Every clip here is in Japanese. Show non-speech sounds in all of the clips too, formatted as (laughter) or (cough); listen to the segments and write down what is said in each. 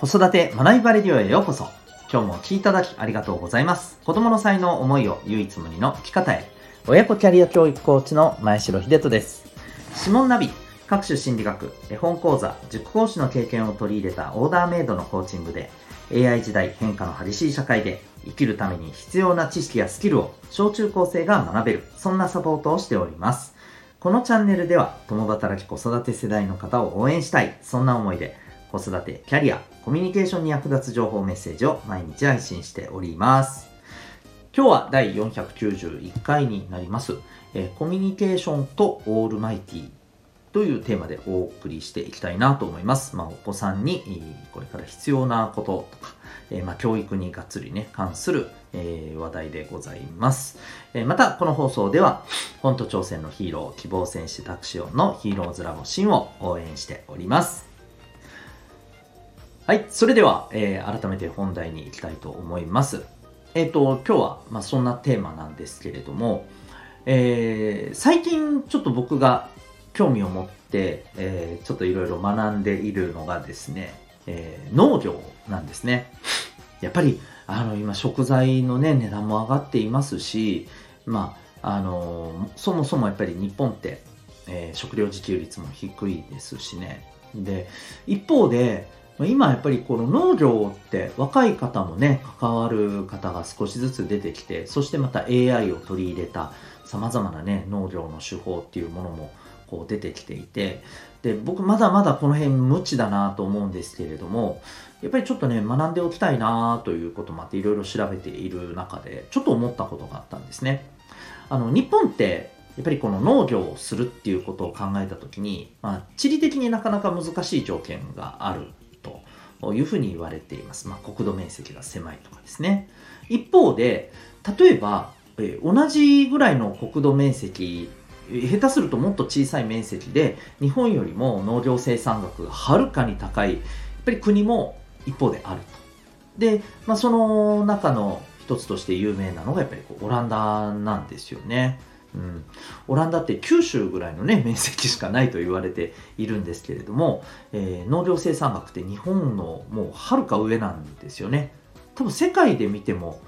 子育て学びバレディオへようこそ。今日もお聴きいただきありがとうございます。子供の才能思いを唯一無二の生き方へ。親子キャリア教育コーチの前城秀人です。指紋ナビ、各種心理学、絵本講座、塾講師の経験を取り入れたオーダーメイドのコーチングで、AI 時代変化の激しい社会で生きるために必要な知識やスキルを小中高生が学べる、そんなサポートをしております。このチャンネルでは共働き子育て世代の方を応援したい、そんな思いで子育て、キャリア、コミュニケーションに役立つ情報メッセージを毎日配信しております。今日は第491回になります、えコミュニケーションとオールマイティというテーマでお送りしていきたいなと思います。まあ、お子さんにこれから必要なこととか、え、まあ、教育にがっつりね、関する、え、話題でございます。え、また、この放送では、本都挑戦のヒーロー、希望戦士タクシオンのヒーローズラボシンを応援しております。はい、それでは、え改めて本題に行きたいと思います。えっ、と、今日は、まあ、そんなテーマなんですけれども、え最近ちょっと僕が興味を持って、えちょっといろいろ学んでいるのがですね、え農業なんですね。やっぱり、あの、今、食材のね、値段も上がっていますし、まあ、あの、そもそもやっぱり日本って、えー、食料自給率も低いですしね。で、一方で、今やっぱりこの農業って若い方もね、関わる方が少しずつ出てきて、そしてまた AI を取り入れた様々なね、農業の手法っていうものもこう出てきていて、で、僕まだまだこの辺無知だなと思うんですけれども、やっぱりちょっとね、学んでおきたいなということもあっていろいろ調べている中で、ちょっと思ったことがあったんですね。あの、日本って、やっぱりこの農業をするっていうことを考えたときに、まあ、地理的になかなか難しい条件があるというふうに言われています。まあ、国土面積が狭いとかですね。一方で、例えば、え同じぐらいの国土面積下手するともっと小さい面積で日本よりも農業生産額がはるかに高いやっぱり国も一方であると。で、まあ、その中の一つとして有名なのがやっぱりこうオランダなんですよね。うん、オランダって九州ぐらいのね (laughs) 面積しかないと言われているんですけれども、えー、農業生産額って日本のもうはるか上なんですよね多分世界で見ても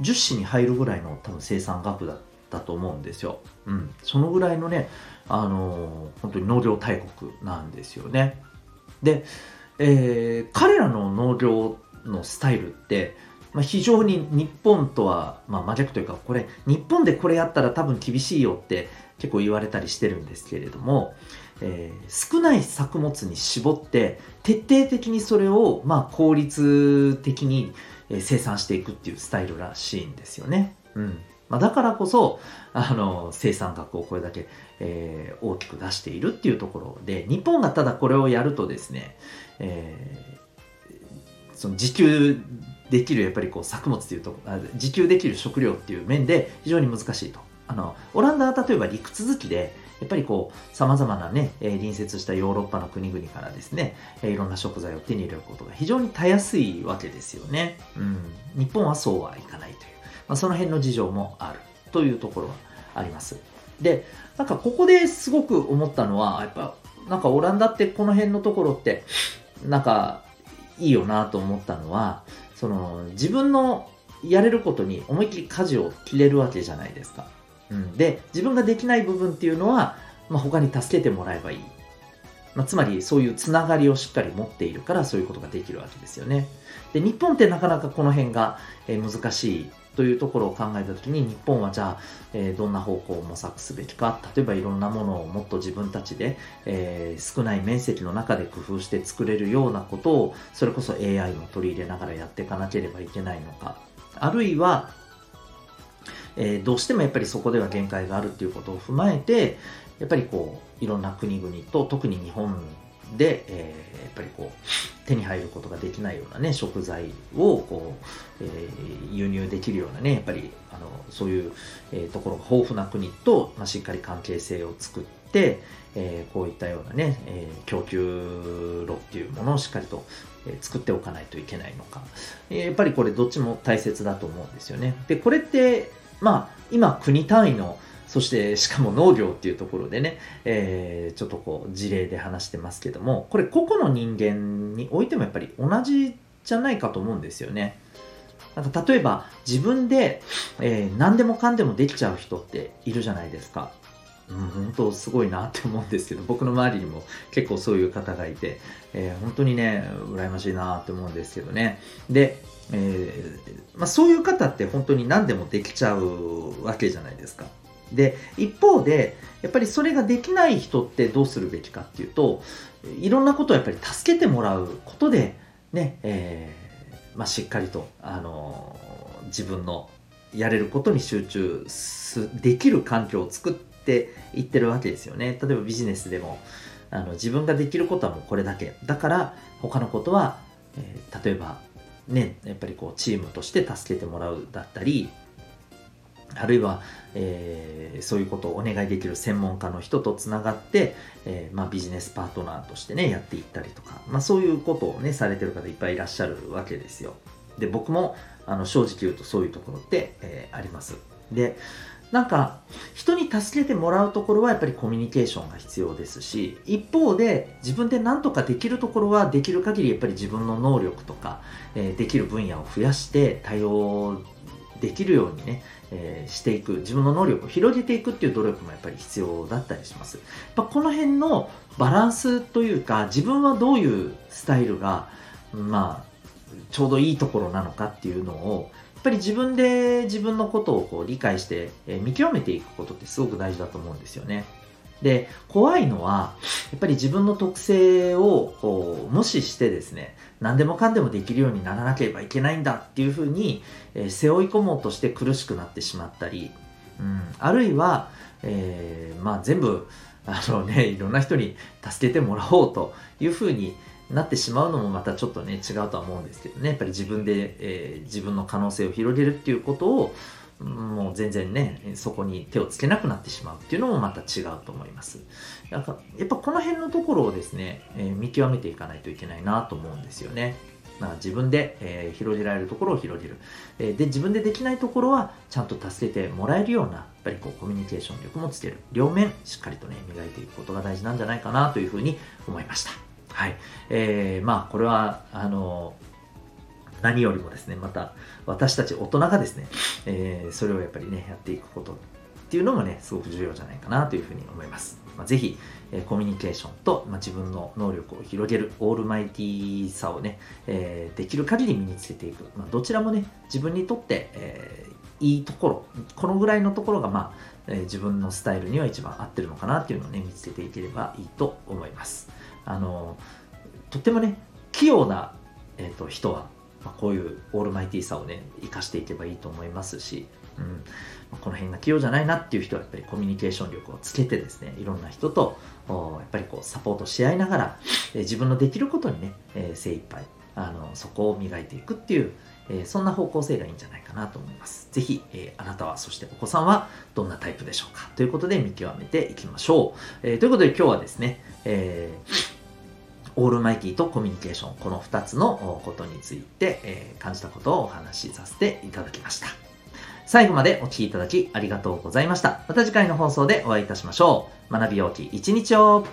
10市に入るぐらいの多分生産額だったと思うんですよ。うん。そのぐらいのね、あのー、本当に農業大国なんですよね。で、えー、彼らの農業のスタイルって、まあ、非常に日本とは、まあ、真逆というか、これ、日本でこれやったら多分厳しいよって結構言われたりしてるんですけれども、えー、少ない作物に絞って、徹底的にそれを、まあ、効率的に生産していくっていうスタイルらしいんですよね。うん。まあ、だからこそあの生産額をこれだけ、えー、大きく出しているっていうところで日本がただこれをやるとですね、えー、その自給できるやっぱりこう作物っていうと自給できる食料っていう面で非常に難しいと。あのオランダは例えば陸続きでやっぱりこう様々なね、えー、隣接したヨーロッパの国々からですね、えー、いろんな食材を手に入れることが非常にたやすいわけですよね。うん、日本はそうはいかないという。まあ、その辺の事情もあるというところはあります。で、なんかここですごく思ったのは、やっぱなんかオランダってこの辺のところって、なんかいいよなと思ったのは、その自分のやれることに思いっきり舵を切れるわけじゃないですか。うん、で、自分ができない部分っていうのは、まあ、他に助けてもらえばいい。まあ、つまりそういうつながりをしっかり持っているからそういうことができるわけですよね。で、日本ってなかなかこの辺が、難しいというところを考えた時に日本はじゃあ、えー、どんな方向を模索すべきか。例えばいろんなものをもっと自分たちで、えー、少ない面積の中で工夫して作れるようなことをそれこそ AI も取り入れながらやっていかなければいけないのか。あるいはえー、どうしてもやっぱりそこでは限界があるっていうことを踏まえてやっぱりこういろんな国々と特に日本で、えー、やっぱりこう手に入ることができないようなね食材をこう、えー、輸入できるようなねやっぱりあのそういう、えー、ところが豊富な国と、まあ、しっかり関係性を作って、えー、こういったようなね、えー、供給路っていうものをしっかりと、えー、作っておかないといけないのか、えー、やっぱりこれどっちも大切だと思うんですよね。でこれってまあ今国単位のそしてしかも農業っていうところでね、えー、ちょっとこう事例で話してますけども、これ個々の人間においてもやっぱり同じじゃないかと思うんですよね。なんか例えば自分で、えー、何でもかんでもできちゃう人っているじゃないですか。うん、本当すごいなって思うんですけど、僕の周りにも結構そういう方がいて、えー、本当にね、羨ましいなって思うんですけどね。で、えー、まあ、そういう方って本当に何でもできちゃうわけじゃないですか。で、一方で、やっぱりそれができない人ってどうするべきかっていうと、いろんなことをやっぱり助けてもらうことで、ね、えー、まあ、しっかりと、あのー、自分のやれることに集中すできる環境を作っていってるわけですよね。例えばビジネスでも、あの自分ができることはもうこれだけ。だから他のことは、えー、例えばね、やっぱりこうチームとして助けてもらうだったり、あるいは、えー、そういうことをお願いできる専門家の人とつながって、えー、まあ、ビジネスパートナーとしてね、やっていったりとか、まあ、そういうことをね、されてる方いっぱいいらっしゃるわけですよ。で、僕も、あの、正直言うとそういうところって、えー、あります。で、なんか、人に助けてもらうところはやっぱりコミュニケーションが必要ですし、一方で自分で何とかできるところはできる限りやっぱり自分の能力とか、え、できる分野を増やして対応できるようにね、えー、していく、自分の能力を広げていくっていう努力もやっぱり必要だったりします。やこの辺のバランスというか、自分はどういうスタイルが、まあ、ちょうどいいところなのかっていうのを、やっぱり自分で自分のことをこう理解して、えー、見極めていくことってすごく大事だと思うんですよね。で、怖いのは、やっぱり自分の特性をこう無視してですね、何でもかんでもできるようにならなければいけないんだっていうふうに、えー、背負い込もうとして苦しくなってしまったり、うん、あるいは、えー、まあ全部、あのね、いろんな人に助けてもらおうというふうになってしまうのもまたちょっとね、違うとは思うんですけどね、やっぱり自分で、えー、自分の可能性を広げるっていうことを、もう全然ね、そこに手をつけなくなってしまうっていうのもまた違うと思います。なんかやっぱこの辺のところをですね、えー、見極めていかないといけないなと思うんですよね。まあ、自分で、えー、広げられるところを広げる、えー、で自分でできないところはちゃんと助けてもらえるようなやっぱりこうコミュニケーション力もつける両面しっかりとね磨いていくことが大事なんじゃないかなというふうに思いましたはい、えー、まあこれはあの何よりもですね、また私たち大人がですね、えー、それをやっぱりね、やっていくことっていうのもね、すごく重要じゃないかなというふうに思います。まあ、ぜひ、えー、コミュニケーションと、まあ、自分の能力を広げるオールマイティーさをね、えー、できる限り身につけていく。まあ、どちらもね、自分にとって、えー、いいところ、このぐらいのところが、まあ、え、自分のスタイルには一番合ってるのかなっていうのをね、見つけていければいいと思います。あの、とってもね、器用な、えーと人はまあ、こういうオールマイティーさをね生かしていけばいいと思いますし、うんま、この辺が器用じゃないなっていう人はやっぱりコミュニケーション力をつけてですねいろんな人とやっぱりこうサポートし合いながら、え、自分のできることにね、え、精一杯あのそこを磨いていくっていう、え、そんな方向性がいいんじゃないかなと思います。ぜひ、え、あなたはそしてお子さんはどんなタイプでしょうか？ということで見極めていきましょう。え、ということで今日はですね、えーオールマイティとコミュニケーション、この2つのことについて、え、感じたことをお話しさせていただきました。最後までお聴きいただきありがとうございました。また次回の放送でお会いいたしましょう。学びようき一日を